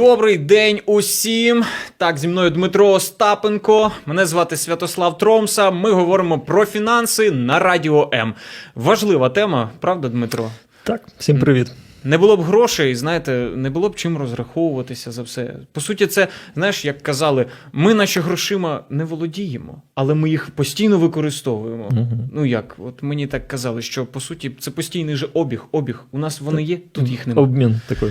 Добрий день усім. Так, зі мною Дмитро Остапенко. Мене звати Святослав Тромса. Ми говоримо про фінанси на Радіо М. Важлива тема, правда, Дмитро? Так, всім привіт. Не було б грошей, знаєте, не було б чим розраховуватися за все. По суті, це знаєш, як казали, ми наче грошима не володіємо, але ми їх постійно використовуємо. Мгм. Ну як, от мені так казали, що по суті це постійний же обіг. Обіг. У нас вони є, тут їх немає. Обмін такий.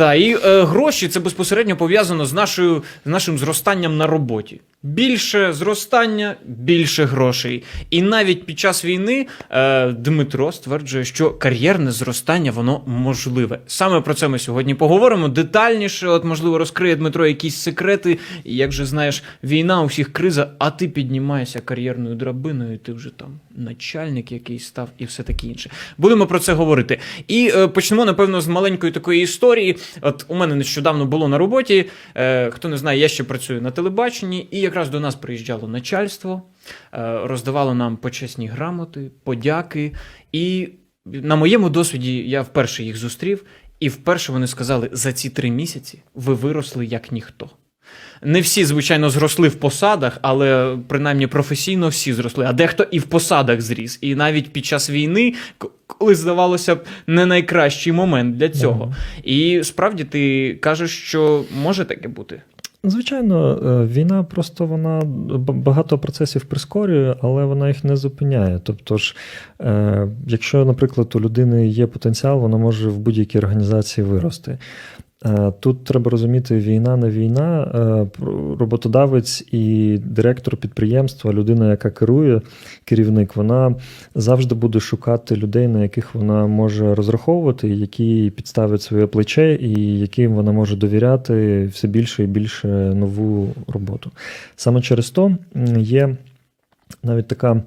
Та і е, гроші це безпосередньо пов'язано з нашою з нашим зростанням на роботі. Більше зростання, більше грошей. І навіть під час війни е, Дмитро стверджує, що кар'єрне зростання воно можливе. Саме про це ми сьогодні поговоримо детальніше. От, можливо, розкриє Дмитро якісь секрети. І як же знаєш, війна у всіх криза, а ти піднімаєшся кар'єрною драбиною, ти вже там начальник якийсь став і все таке інше. Будемо про це говорити. І е, почнемо, напевно, з маленької такої історії. От у мене нещодавно було на роботі. Е, хто не знає, я ще працюю на телебаченні, і якраз до нас приїжджало начальство, е, роздавало нам почесні грамоти, подяки. І на моєму досвіді я вперше їх зустрів, і вперше вони сказали: за ці три місяці ви виросли як ніхто. Не всі, звичайно, зросли в посадах, але принаймні професійно всі зросли. А дехто і в посадах зріс. І навіть під час війни, коли здавалося б, не найкращий момент для цього. Ага. І справді ти кажеш, що може таке бути. Звичайно, е, війна просто вона багато процесів прискорює, але вона їх не зупиняє. Тобто ж, е, якщо, наприклад, у людини є потенціал, вона може в будь-якій організації вирости. Е, Тут треба розуміти, війна не війна. е, Роботодавець і директор підприємства, людина, яка керує, керівник, вона завжди буде шукати людей, на яких вона може розраховувати, які підставлять своє плече, і яким вона може довіряти все більше і більше нову роботу. Саме через то є навіть така.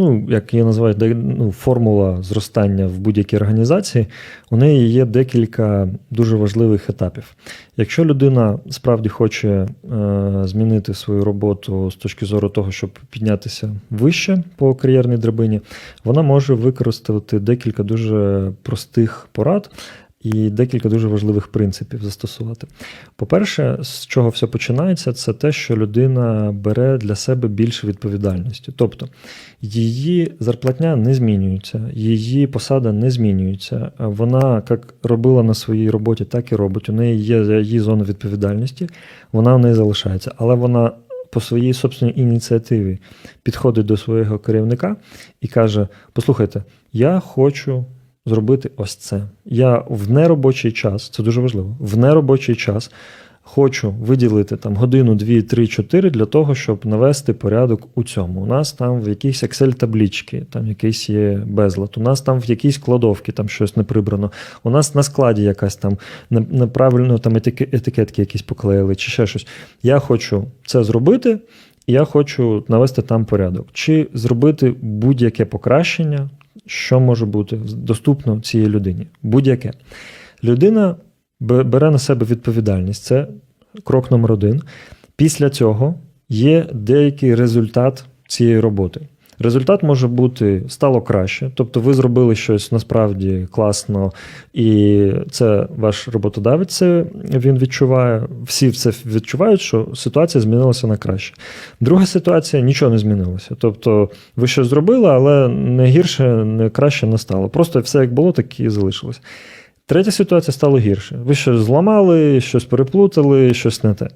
Ну, як її називають, де- ну, формула зростання в будь-якій організації, у неї є декілька дуже важливих етапів. Якщо людина справді хоче е, змінити свою роботу з точки зору того, щоб піднятися вище по кар'єрній драбині, вона може використати декілька дуже простих порад. І декілька дуже важливих принципів застосувати. По-перше, з чого все починається, це те, що людина бере для себе більше відповідальності. Тобто її зарплатня не змінюється, її посада не змінюється. Вона як робила на своїй роботі, так і робить. У неї є її зона відповідальності, вона в неї залишається, але вона. По своїй собственній ініціативі підходить до свого керівника і каже: Послухайте, я хочу зробити ось це. Я в неробочий час, це дуже важливо, в неробочий час хочу виділити там годину, дві, три, чотири для того, щоб навести порядок у цьому. У нас там в якійсь Excel-таблічці, там якийсь є безлад, у нас там в якійсь кладовці там щось не прибрано, у нас на складі якась там неправильно там етикетки якісь поклеїли, чи ще щось. Я хочу це зробити. Я хочу навести там порядок, чи зробити будь-яке покращення, що може бути доступно цій людині. Будь-яке. Людина бере на себе відповідальність. Це крок номер один. Після цього є деякий результат цієї роботи. Результат може бути стало краще, тобто ви зробили щось насправді класно, і це ваш роботодавець він відчуває. Всі це відчувають, що ситуація змінилася на краще. Друга ситуація нічого не змінилося. Тобто ви щось зробили, але не гірше, не краще не стало. Просто все як було, так і залишилось. Третя ситуація стало гірше. Ви щось зламали, щось переплутали, щось не те.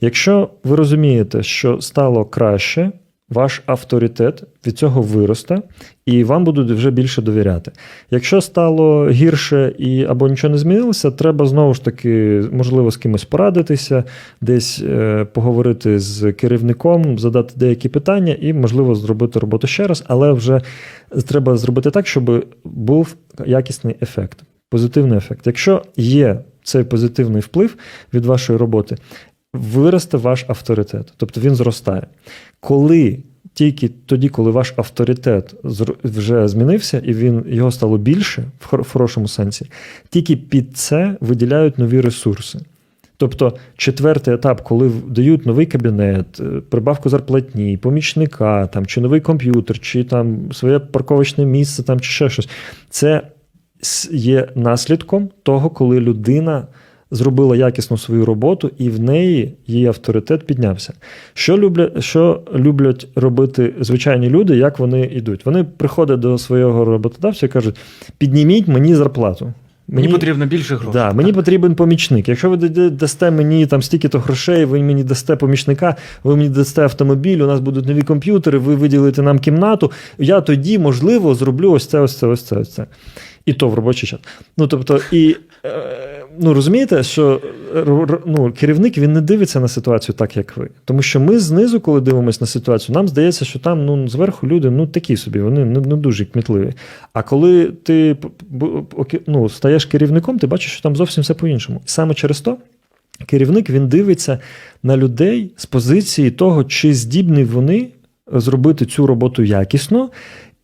Якщо ви розумієте, що стало краще, ваш авторитет від цього виросте, і вам будуть вже більше довіряти. Якщо стало гірше і або нічого не змінилося, треба знову ж таки, можливо, з кимось порадитися, десь е, поговорити з керівником, задати деякі питання і, можливо, зробити роботу ще раз, але вже треба зробити так, щоб був якісний ефект, позитивний ефект. Якщо є цей позитивний вплив від вашої роботи, виросте ваш авторитет, тобто він зростає. Коли тільки тоді, коли ваш авторитет вже змінився і він його стало більше в хор- хорошому сенсі, тільки під це виділяють нові ресурси. Тобто, четвертий етап, коли дають новий кабінет, е, прибавку зарплатні, помічника, там, чи новий комп'ютер, чи там своє парковочне місце, там, чи ще щось, це є наслідком того, коли людина зробила якісно свою роботу, і в неї її авторитет піднявся. Що люблять, що люблять робити звичайні люди, як вони йдуть? Вони приходять до свого роботодавця і кажуть: підніміть мені зарплату. Мені потрібно більше грошей. Да, мені потрібен помічник. Якщо ви дасте мені там стільки-то грошей, ви мені дасте помічника, ви мені дасте автомобіль, у нас будуть нові комп'ютери, ви виділите нам кімнату, я тоді, можливо, зроблю ось це, ось це, ось це, ось це. І то в робочий час. Ну, тобто, і е, ну, розумієте, що е, ну, керівник він не дивиться на ситуацію так, як ви. Тому що ми знизу, коли дивимося на ситуацію, нам здається, що там ну, зверху люди ну, такі собі, вони не, не дуже кмітливі. А коли ти ну, стаєш керівником, ти бачиш, що там зовсім все по-іншому. І саме через то керівник він дивиться на людей з позиції того, чи здібні вони зробити цю роботу якісно.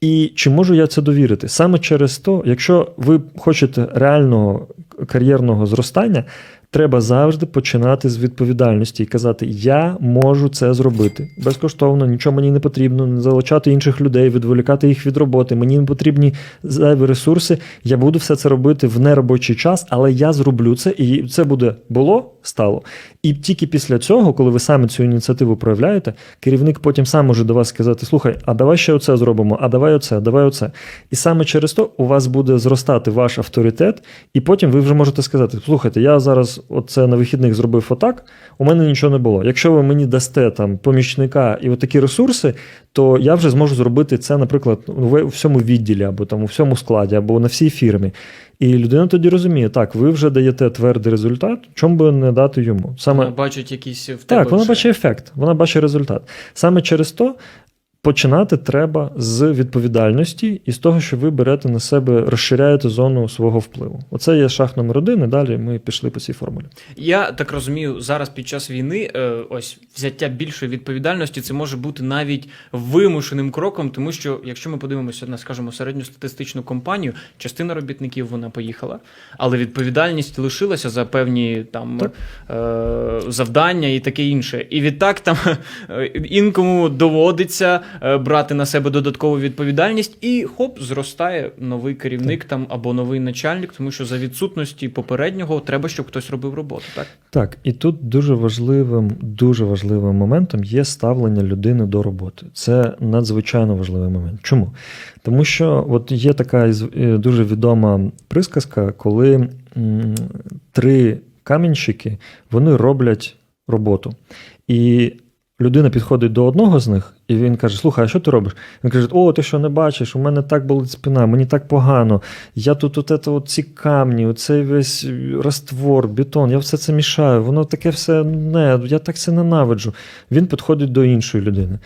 І чи можу я це довірити? Саме через то, якщо ви хочете реального кар'єрного зростання, треба завжди починати з відповідальності і казати: Я можу це зробити безкоштовно, нічого мені не потрібно, не залучати інших людей, відволікати їх від роботи. Мені не потрібні зайві ресурси. Я буду все це робити в неробочий час, але я зроблю це, і це буде було, стало. І тільки після цього, коли ви саме цю ініціативу проявляєте, керівник потім сам може до вас сказати: слухай, а давай ще оце зробимо, а давай оце, давай оце. І саме через то у вас буде зростати ваш авторитет, і потім ви вже можете сказати: слухайте, я зараз оце на вихідних зробив отак, у мене нічого не було. Якщо ви мені дасте там помічника і отакі ресурси, то я вже зможу зробити це, наприклад, у всьому відділі, або там у всьому складі, або на всій фірмі. І людина тоді розуміє, так, ви вже даєте твердий результат, чому би не дати йому? Саме Вона бачить якісь в тебе. так, вона вже. бачить ефект, вона бачить результат. Саме через то починати треба з відповідальності і з того, що ви берете на себе, розширяєте зону свого впливу. Оце є шаг номер один, і далі ми пішли по цій формулі. Я так розумію, зараз під час війни е, ось взяття більшої відповідальності це може бути навіть вимушеним кроком, тому що якщо ми подивимося на, скажімо, середньостатистичну компанію, частина робітників вона поїхала, але відповідальність лишилася за певні там Так. е, завдання і таке інше. І відтак там е, інкому доводиться брати на себе додаткову відповідальність, і хоп, зростає новий керівник там або новий начальник, тому що за відсутності попереднього треба, щоб хтось робив роботу. Так Так, і тут дуже важливим, дуже важливим моментом є ставлення людини до роботи. Це надзвичайно важливий момент. Чому? Тому що от є така е, дуже відома присказка, коли три камінщики вони роблять роботу. І людина підходить до одного з них, і він каже: Слухай, а що ти робиш? Він каже: О, ти що не бачиш? У мене так болить спина, мені так погано. Я тут от, это, от ці камні, оцей весь раствор, бетон, я все це мішаю. Воно таке все не, я так це ненавиджу. Він підходить до іншої людини.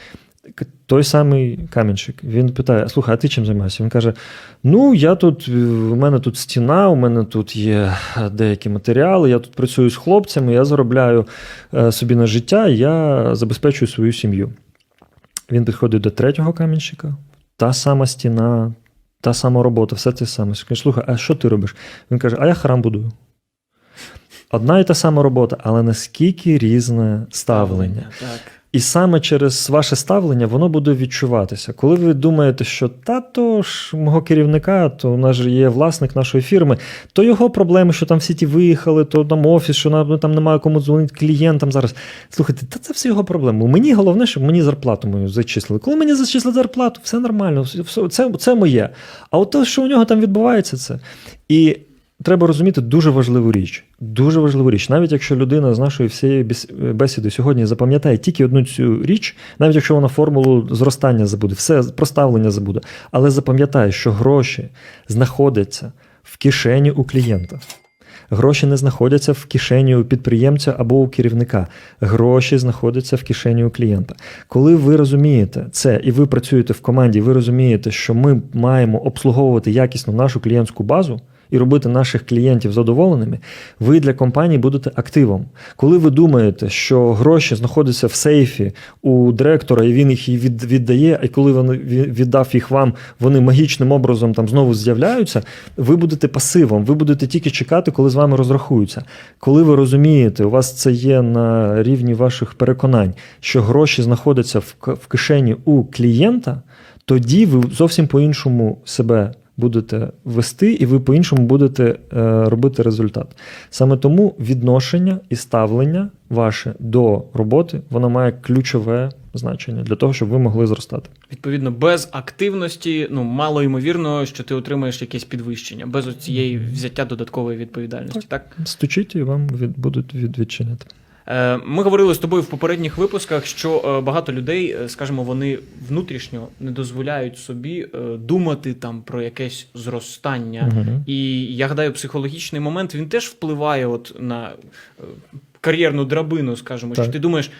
Той самий камінчик. Він питає: слухай, а ти чим займаєшся? Він каже: Ну, я тут, у мене тут стіна, у мене тут є деякі матеріали, я тут працюю з хлопцями, я заробляю е, собі на життя, я забезпечую свою сім'ю. Він підходить до третього камінчика, та сама стіна, та сама робота, все те саме. Він каже, слухай, а що ти робиш? Він каже, а я храм будую. Одна і та сама робота, але наскільки різне ставлення. Так. І саме через ваше ставлення воно буде відчуватися. Коли ви думаєте, що та то ж мого керівника, то у нас же є власник нашої фірми, то його проблеми, що там всі ті виїхали, то там офіс, що нам там немає кому дзвонити клієнтам зараз. Слухайте, та це все його проблеми. Мені головне, щоб мені зарплату мою зачислили. Коли мені зачислили зарплату, все нормально, все, це, це моє. А от те, що у нього там відбувається, це. І треба розуміти дуже важливу річ. Дуже важливу річ. Навіть якщо людина з нашої всієї бесіди сьогодні запам'ятає тільки одну цю річ, навіть якщо вона формулу зростання забуде, все проставлення забуде, але запам'ятає, що гроші знаходяться в кишені у клієнта. Гроші не знаходяться в кишені у підприємця або у керівника. Гроші знаходяться в кишені у клієнта. Коли ви розумієте це і ви працюєте в команді, ви розумієте, що ми маємо обслуговувати якісно нашу клієнтську базу. І робити наших клієнтів задоволеними, ви для компанії будете активом. Коли ви думаєте, що гроші знаходяться в сейфі у директора, і він їх віддає, а коли він віддав їх вам, вони магічним образом там знову з'являються, ви будете пасивом, ви будете тільки чекати, коли з вами розрахуються. Коли ви розумієте, у вас це є на рівні ваших переконань, що гроші знаходяться в кишені у клієнта, тоді ви зовсім по-іншому себе будете вести, і ви по-іншому будете е, робити результат. Саме тому відношення і ставлення ваше до роботи воно має ключове значення для того, щоб ви могли зростати. Відповідно, без активності, ну мало ймовірно, що ти отримаєш якесь підвищення, без цієї взяття додаткової відповідальності. Так, Стучіть і вам від, будуть від, відчиняти. Е, Ми говорили з тобою в попередніх випусках, що е, багато людей, е, скажімо, вони внутрішньо не дозволяють собі думати там про якесь зростання. Угу. І я гадаю, психологічний момент він теж впливає от на кар'єрну драбину, скажімо, що ти думаєш.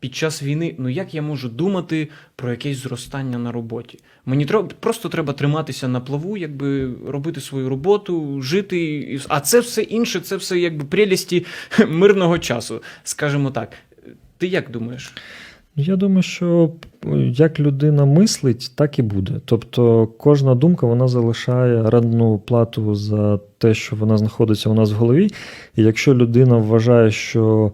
Під час війни, ну як я можу думати про якесь зростання на роботі? Мені треба просто треба триматися на плаву, якби робити свою роботу, жити. А це все інше, це все якби прелісті мирного часу, скажімо так. Ти як думаєш? Я думаю, що е, як людина мислить, так і буде. Тобто кожна думка вона залишає рентну плату за те, що вона знаходиться у нас в голові. І якщо людина вважає, що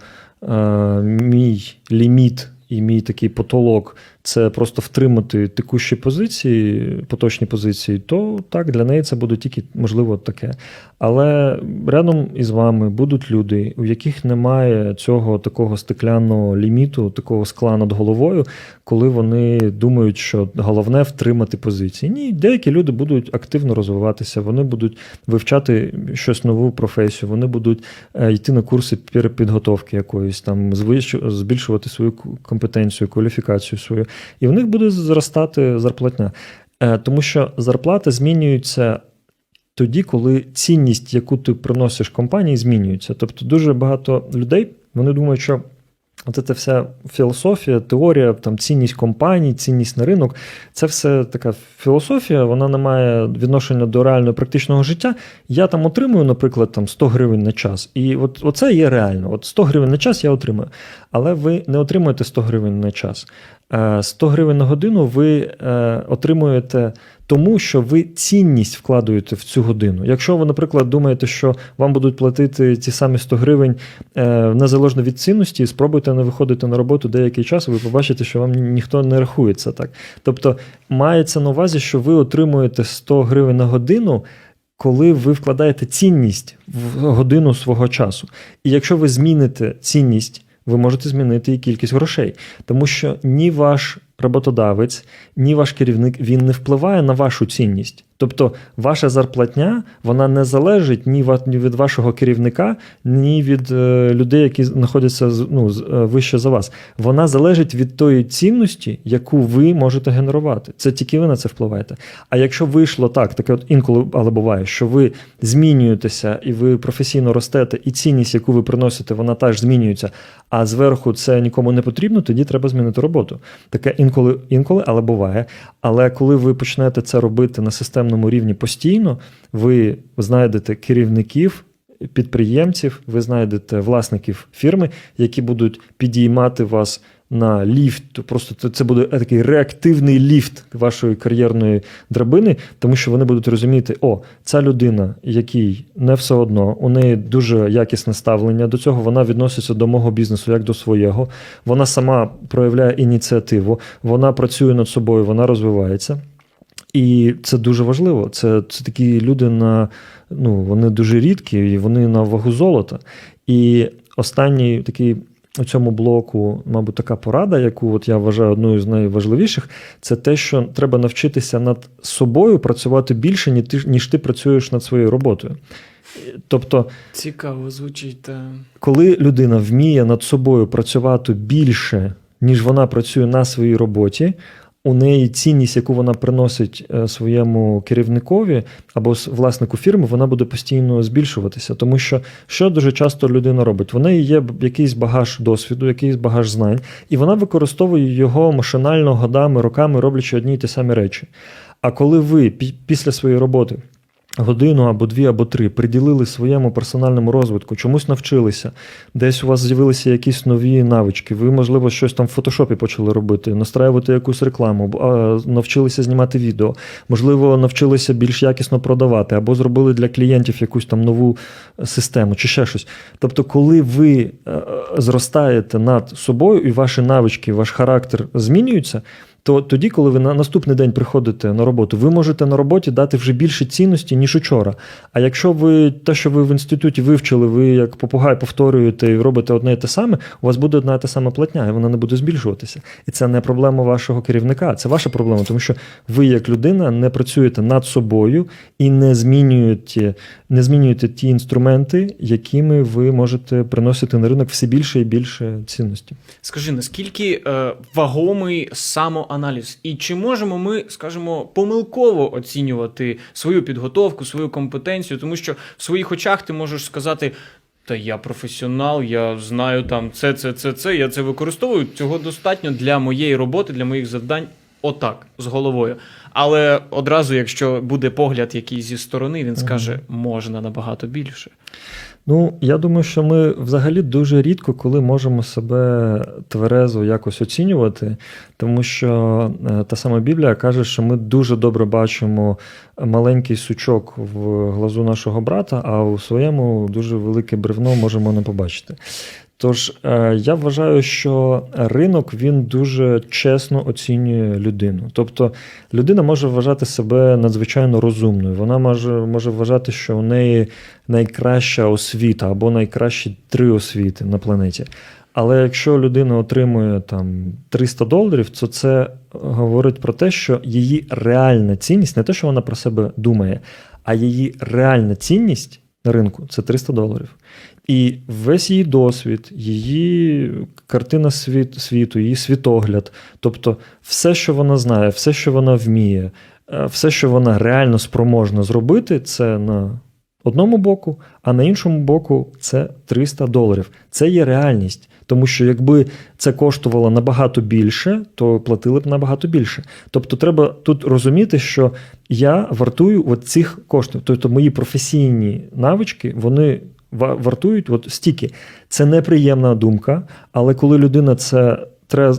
мій ліміт і мій такий потолок це просто втримати текущі позиції, поточні позиції, то так, для неї це буде тільки можливо таке. Але рядом із вами будуть люди, у яких немає цього такого стеклянного ліміту, такого скла над головою, коли вони думають, що головне втримати позиції. Ні, деякі люди будуть активно розвиватися, вони будуть вивчати щось нову професію, вони будуть е, йти на курси перепідготовки якоїсь там, збільшувати свою компетенцію, кваліфікацію свою, і в них буде зростати зарплатня. Е, Тому що зарплата змінюється тоді, коли цінність, яку ти приносиш компанії, змінюється. Тобто дуже багато людей вони думають, що от ця вся філософія, теорія, там цінність компаній, цінність на ринок це все така філософія, вона не має відношення до реального практичного життя. Я там отримую, наприклад, там 100 гривень на час. І от оце є реально. От 100 гривень на час я отримую. Але ви не отримуєте 100 гривень на час. Е, 100 гривень на годину ви е, отримуєте тому, що ви цінність вкладуєте в цю годину. Якщо ви, наприклад, думаєте, що вам будуть платити ті самі 100 гривень е, незалежно від цінності, спробуйте не виходити на роботу деякий час, і ви побачите, що вам ніхто не рахується так. Тобто мається на увазі, що ви отримуєте 100 гривень на годину. Коли ви вкладаєте цінність в годину свого часу. І якщо ви зміните цінність, ви можете змінити і кількість грошей. Тому що ні ваш роботодавець, ні ваш керівник він не впливає на вашу цінність. Тобто, ваша зарплатня вона не залежить ні від вашого керівника, ні від е, людей, які знаходяться ну, е, вище за вас. Вона залежить від тої цінності, яку ви можете генерувати. Це тільки ви на це впливаєте. А якщо вийшло так, таке от інколи, але буває, що ви змінюєтеся і ви професійно ростете, і цінність, яку ви приносите, вона теж змінюється. А зверху це нікому не потрібно, тоді треба змінити роботу. Таке інколи, інколи, але буває. Але коли ви почнете це робити на системному рівні постійно, ви знайдете керівників. Підприємців, ви знайдете власників фірми, які будуть підіймати вас на ліфт. Просто це- буде такий реактивний ліфт вашої кар'єрної драбини, тому що вони будуть розуміти, о, ця людина, якій не все одно, у неї дуже якісне ставлення до цього, вона відноситься до мого бізнесу як до свого. Вона сама проявляє ініціативу, вона працює над собою, вона розвивається. І це дуже важливо. Це, це такі люди на ну, вони дуже рідкі, і вони на вагу золота. І останній такий у цьому блоку, мабуть, така порада, яку от я вважаю одною з найважливіших, це те, що треба навчитися над собою працювати більше, ніж ти, ніж ти працюєш над своєю роботою. Тобто, Цікаво звучить. Та... коли людина вміє над собою працювати більше, ніж вона працює на своїй роботі, у неї цінність, яку вона приносить е, своєму керівникові або власнику фірми, вона буде постійно збільшуватися. Тому що що дуже часто людина робить? В неї є якийсь багаж досвіду, якийсь багаж знань, і вона використовує його машинально годами, роками, роблячи одні й ті самі речі. А коли ви після своєї роботи годину або дві, або три приділили своєму персональному розвитку, чомусь навчилися, десь у вас з'явилися якісь нові навички, ви, можливо, щось там в фотошопі почали робити, настраювати якусь рекламу, навчилися знімати відео, можливо, навчилися більш якісно продавати, або зробили для клієнтів якусь там нову систему чи ще щось. Тобто, коли ви е, зростаєте над собою і ваші навички, ваш характер змінюються, то тоді, коли ви на наступний день приходите на роботу, ви можете на роботі дати вже більше цінності, ніж учора. А якщо ви те, що ви в інституті вивчили, ви як попугай повторюєте і робите одне і те саме, у вас буде одна і та сама платня, і вона не буде збільшуватися. І це не проблема вашого керівника, це ваша проблема, тому що ви, як людина, не працюєте над собою і не змінюєте, не змінюєте ті інструменти, якими ви можете приносити на ринок все більше і більше цінності. Скажи, наскільки е, вагомий самоаналіз, і чи можемо ми, скажімо, помилково оцінювати свою підготовку, свою компетенцію, тому що в своїх очах ти можеш сказати. Та я професіонал, я знаю там це, це, це, це. Я це використовую. Цього достатньо для моєї роботи, для моїх завдань. Отак, з головою. Але одразу, якщо буде погляд якийсь зі сторони, він скаже, можна набагато більше. Ну, я думаю, що ми взагалі дуже рідко коли можемо себе тверезо якось оцінювати, тому що е, та сама Біблія каже, що ми дуже добре бачимо маленький сучок в глазу нашого брата, а у своєму дуже велике бревно можемо не побачити. Тож е, я вважаю, що ринок він дуже чесно оцінює людину. Тобто людина може вважати себе надзвичайно розумною. Вона може, може вважати, що у неї найкраща освіта або найкращі три освіти на планеті. Але якщо людина отримує там 300 доларів, то це говорить про те, що її реальна цінність, не те, що вона про себе думає, а її реальна цінність на ринку це 300 доларів. І весь її досвід, її картина світ, світу, її світогляд, тобто все, що вона знає, все, що вона вміє, е, все, що вона реально спроможна зробити, це на одному боку, а на іншому боку це 300 доларів. Це є реальність. Тому що якби це коштувало набагато більше, то платили б набагато більше. Тобто, треба тут розуміти, що я вартую от цих коштів. Тобто, мої професійні навички, вони вартують от стільки. Це неприємна думка, але коли людина це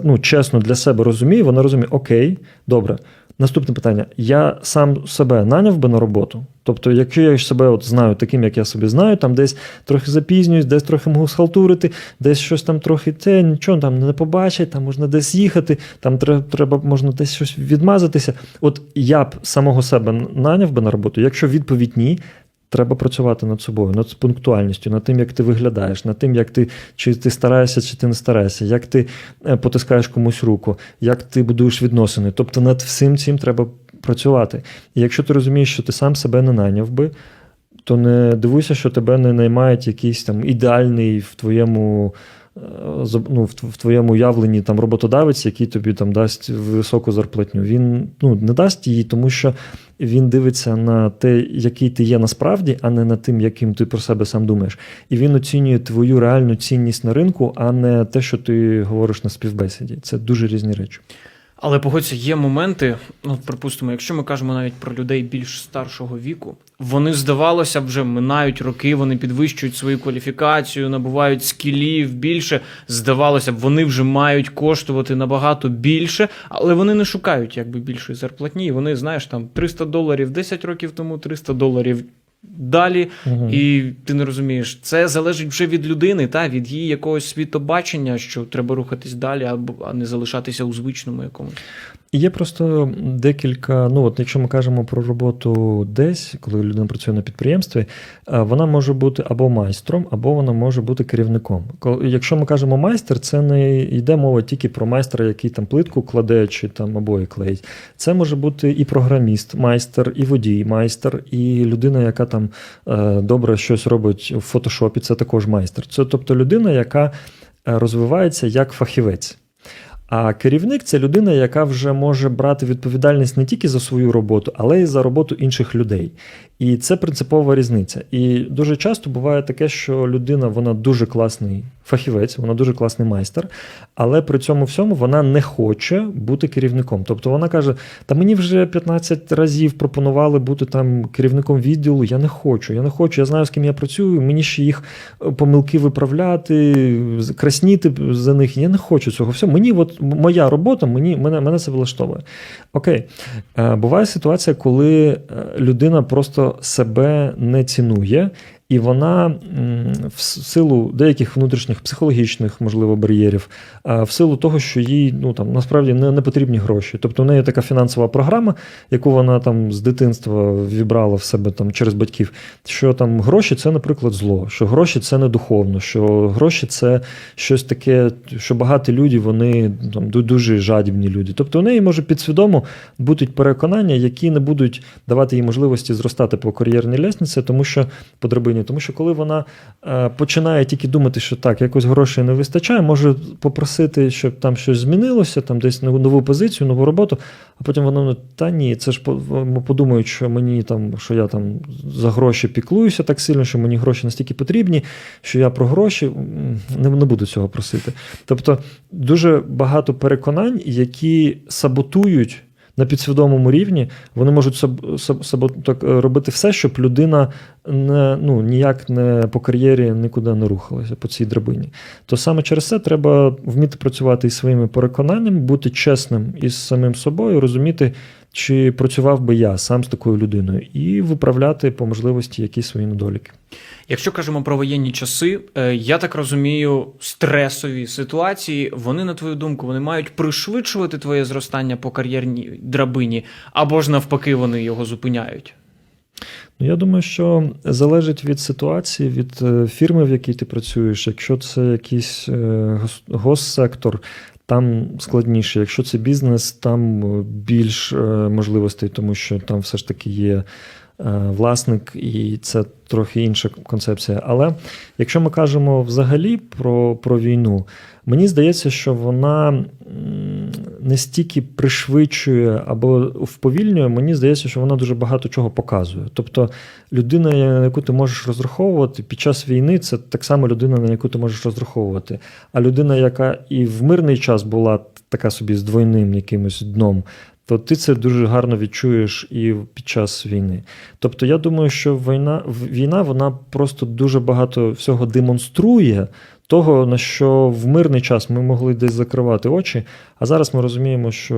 ну, чесно для себе розуміє, вона розуміє, окей, добре. Наступне питання: я сам себе наняв би на роботу. Тобто, якщо я себе от знаю таким, як я собі знаю, там десь трохи запізнююсь, десь трохи можу схалтурити, десь щось там трохи те, нічого там не побачить, там можна десь їхати, там треба можна десь щось відмазатися. От я б самого себе наняв би на роботу, якщо відповідь ні. Треба працювати над собою, над пунктуальністю, над тим, як ти виглядаєш, над тим, як ти чи ти стараєшся, чи ти не стараєшся, як ти е, потискаєш комусь руку, як ти будуєш відносини. Тобто над всім цим треба працювати. І якщо ти розумієш, що ти сам себе не найняв би, то не дивуйся, що тебе не наймають якийсь там ідеальний в твоєму. Е, ну, в твоєму уявленні там роботодавець, який тобі там дасть високу зарплатню. Він ну, не дасть її, тому що він дивиться на те, який ти є насправді, а не на тим, яким ти про себе сам думаєш. І він оцінює твою реальну цінність на ринку, а не те, що ти говориш на співбесіді. Це дуже різні речі. Але погодься, є моменти, ну припустимо, якщо ми кажемо навіть про людей більш старшого віку, вони здавалося вже минають роки, вони підвищують свою кваліфікацію, набувають скілів більше. Здавалося б, вони вже мають коштувати набагато більше, але вони не шукають якби більшої зарплатні. Вони знаєш там 300 доларів 10 років тому, 300 доларів далі, угу. і ти не розумієш, це залежить вже від людини, та від її якогось світобачення, що треба рухатись далі, або а не залишатися у звичному якомусь. Є просто декілька. Ну, от якщо ми кажемо про роботу десь, коли людина працює на підприємстві, вона може бути або майстром, або вона може бути керівником. Якщо ми кажемо майстер, це не йде мова тільки про майстра, який там плитку кладе чи там обої клеїть. Це може бути і програміст, майстер, і водій, майстер, і людина, яка там е, добре щось робить в фотошопі, це також майстер. Це тобто людина, яка е, розвивається як фахівець. А керівник це людина, яка вже може брати відповідальність не тільки за свою роботу, але й за роботу інших людей. І це принципова різниця. І дуже часто буває таке, що людина вона дуже класний фахівець, вона дуже класний майстер, але при цьому всьому вона не хоче бути керівником. Тобто вона каже: Та мені вже 15 разів пропонували бути там керівником відділу. Я не хочу, я не хочу, я знаю, з ким я працюю, мені ще їх е, помилки виправляти, красніти за них. Я не хочу цього. Все, мені от моя робота, мені, мене, мене це влаштовує. Окей, е, буває ситуація, коли е, людина просто себе не цінує, і вона в силу деяких внутрішніх психологічних, можливо, бар'єрів, в силу того, що їй ну там насправді не, не потрібні гроші. Тобто в неї така фінансова програма, яку вона там з дитинства вібрала в себе там через батьків, що там гроші це, наприклад, зло, що гроші це не духовно, що гроші це щось таке, що багаті люди, вони там дуже жадібні люди. Тобто у неї може підсвідомо бути переконання, які не будуть давати їй можливості зростати по кар'єрній лестниці, тому що по драбині, тому що коли вона е, починає тільки думати, що так, якось грошей не вистачає, може попросити, щоб там щось змінилося, там десь нову, позицію, нову роботу, а потім вона ну, та ні, це ж по- подумають, що мені там, що я там за гроші піклуюся так сильно, що мені гроші настільки потрібні, що я про гроші не, не буду цього просити. Тобто дуже багато переконань, які саботують. На підсвідомому рівні вони можуть саб, саб, саб, так, е, робити все, щоб людина не, ну, ніяк не по кар'єрі нікуди не рухалася по цій драбині. То саме через це треба вміти працювати із своїми переконаннями, бути чесним із самим собою, розуміти, чи працював би я сам з такою людиною, і виправляти по можливості якісь свої недоліки. Якщо кажемо про воєнні часи, е, я так розумію, стресові ситуації, вони, на твою думку, вони мають пришвидшувати твоє зростання по кар'єрній драбині, або ж навпаки, вони його зупиняють. Ну, я думаю, що залежить від ситуації, від е, фірми, в якій ти працюєш. Якщо це якийсь е, госсектор, там складніше. Якщо це бізнес, там е, більш е, можливостей, тому що там все ж таки є власник, і це трохи інша концепція. Але якщо ми кажемо взагалі про, про війну, мені здається, що вона не стільки пришвидшує або вповільнює, мені здається, що вона дуже багато чого показує. Тобто людина, на яку ти можеш розраховувати під час війни, це так само людина, на яку ти можеш розраховувати. А людина, яка і в мирний час була така собі з двойним якимось дном. То ти це дуже гарно відчуєш і під час війни. Тобто, я думаю, що війна, війна вона просто дуже багато всього демонструє, того, на що в мирний час ми могли десь закривати очі, а зараз ми розуміємо, що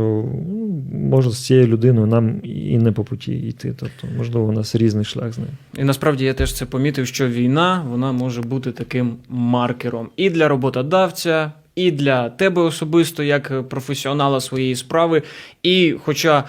ну, може з цією людиною нам і не по путі йти. Тобто, можливо, у нас різний шлях з нею. І насправді я теж це помітив, що війна вона може бути таким маркером і для роботодавця, і для тебе особисто, як професіонала своєї справи. І, хоча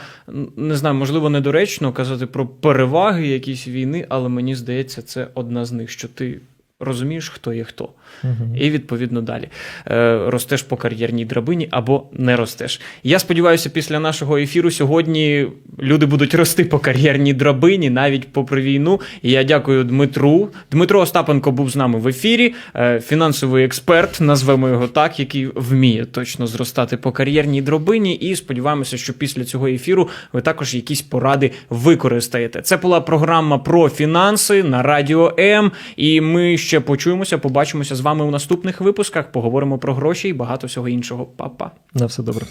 не знаю, можливо, недоречно казати про переваги якісь війни, але мені здається, це одна з них, що ти розумієш, хто є хто. Угу. І відповідно далі е, ростеш по кар'єрній драбині або не ростеш. Я сподіваюся, після нашого ефіру сьогодні люди будуть рости по кар'єрній драбині, навіть попри війну. І я дякую Дмитру. Дмитро Остапенко був з нами в ефірі. Е, фінансовий експерт, назвемо його так, який вміє точно зростати по кар'єрній драбині. І сподіваємося, що після цього ефіру ви також якісь поради використаєте. Це була програма про фінанси на радіо М. І ми ще почуємося, побачимося з вами у наступних випусках. Поговоримо про гроші і багато всього іншого. Па-па. На все добре.